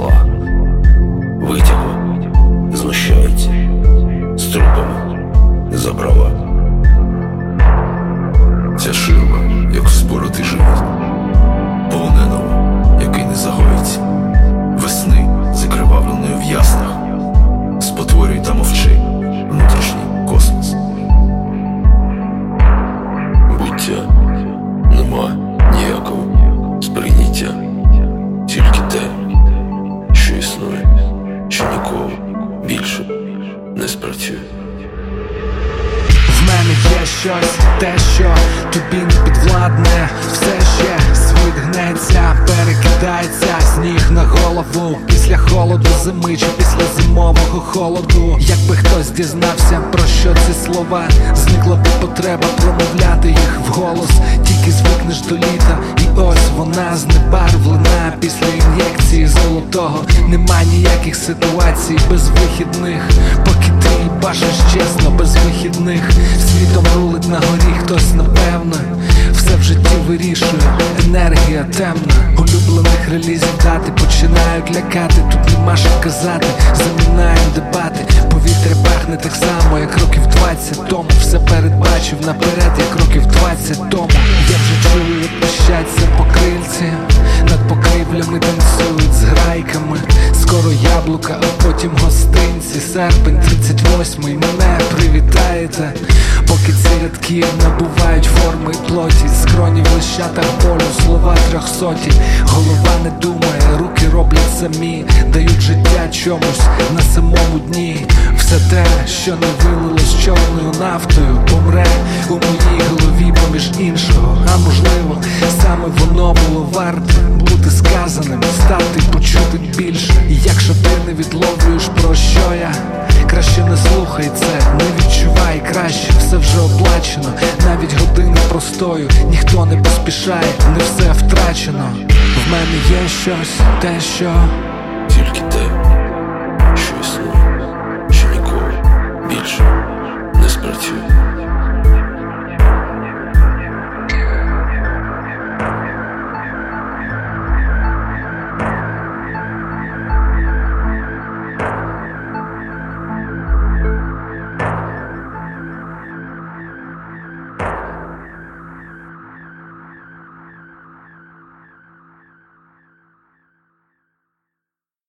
зла, витягу знущається з трупами за що ніколи більше не спрацює. В мене є щось, те, що тобі не підвладне, все ще світ гнеться, перекидається сніг на голову після холоду зими чи після зимового холоду. Якби хтось дізнався про що ці слова, зникла б потреба промовляти їх вголос, тільки звикнеш до літа, вона знебарвлена після ін'єкції золотого. Нема ніяких ситуацій без вихідних, поки ти бачиш чесно, без вихідних. Світом рулить на горі хтось напевно. Все в житті вирішує, енергія темна. Улюблених релізів дати починають лякати. Тут нема що казати, замінають дебати Пахне так само, як років 20 тому. Все передбачив наперед, як років 20 тому. Я вже чую, як пищаться покрильці Над покрівлями танцюють з грайками. Скоро яблука, а потім гостинці. Серпень 38-й мене привітаєте. Поки ці рядки набувають форми і плоті. Скроні в лищатах болю, слова трьохсоті. Голова не думає, руки роблять самі Дають життя чомусь на самому дні. Все те, що не вилилось чорною нафтою Помре у моїй голові поміж іншого. А можливо, саме воно було варте бути сказаним, стати почути більше. І якщо ти не відловлюєш про що я? Краще не слухай це, не відчувай краще, все вже оплачено, навіть години простою, ніхто не поспішає, не все втрачено в мене є щось, те, що тільки ти.